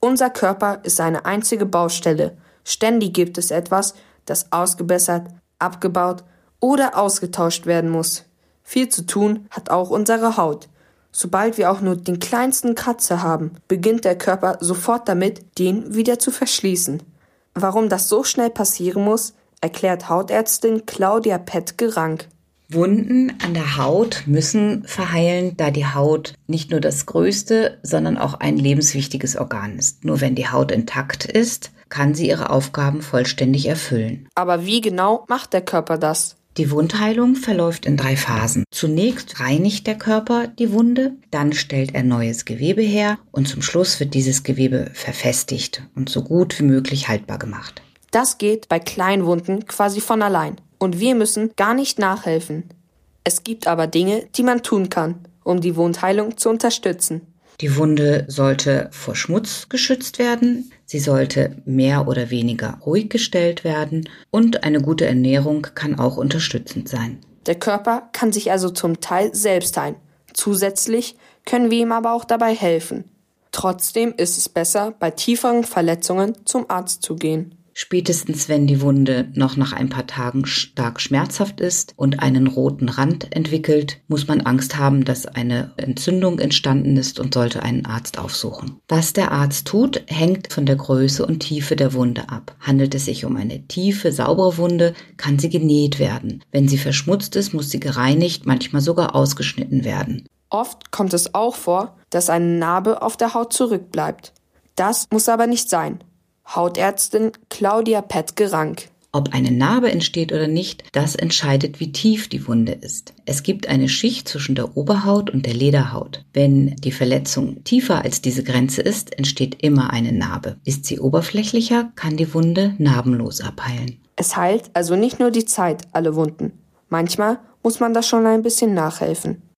Unser Körper ist eine einzige Baustelle. Ständig gibt es etwas, das ausgebessert, abgebaut oder ausgetauscht werden muss. Viel zu tun hat auch unsere Haut. Sobald wir auch nur den kleinsten Kratzer haben, beginnt der Körper sofort damit, den wieder zu verschließen. Warum das so schnell passieren muss, erklärt Hautärztin Claudia Pett-Gerank. Wunden an der Haut müssen verheilen, da die Haut nicht nur das größte, sondern auch ein lebenswichtiges Organ ist. Nur wenn die Haut intakt ist, kann sie ihre Aufgaben vollständig erfüllen. Aber wie genau macht der Körper das? Die Wundheilung verläuft in drei Phasen. Zunächst reinigt der Körper die Wunde, dann stellt er neues Gewebe her und zum Schluss wird dieses Gewebe verfestigt und so gut wie möglich haltbar gemacht. Das geht bei Kleinwunden quasi von allein und wir müssen gar nicht nachhelfen. Es gibt aber Dinge, die man tun kann, um die Wundheilung zu unterstützen. Die Wunde sollte vor Schmutz geschützt werden, sie sollte mehr oder weniger ruhig gestellt werden und eine gute Ernährung kann auch unterstützend sein. Der Körper kann sich also zum Teil selbst heilen. Zusätzlich können wir ihm aber auch dabei helfen. Trotzdem ist es besser, bei tieferen Verletzungen zum Arzt zu gehen. Spätestens wenn die Wunde noch nach ein paar Tagen stark schmerzhaft ist und einen roten Rand entwickelt, muss man Angst haben, dass eine Entzündung entstanden ist und sollte einen Arzt aufsuchen. Was der Arzt tut, hängt von der Größe und Tiefe der Wunde ab. Handelt es sich um eine tiefe, saubere Wunde, kann sie genäht werden. Wenn sie verschmutzt ist, muss sie gereinigt, manchmal sogar ausgeschnitten werden. Oft kommt es auch vor, dass eine Narbe auf der Haut zurückbleibt. Das muss aber nicht sein. Hautärztin Claudia Pett-Gerank. Ob eine Narbe entsteht oder nicht, das entscheidet, wie tief die Wunde ist. Es gibt eine Schicht zwischen der Oberhaut und der Lederhaut. Wenn die Verletzung tiefer als diese Grenze ist, entsteht immer eine Narbe. Ist sie oberflächlicher, kann die Wunde narbenlos abheilen. Es heilt also nicht nur die Zeit alle Wunden. Manchmal muss man da schon ein bisschen nachhelfen.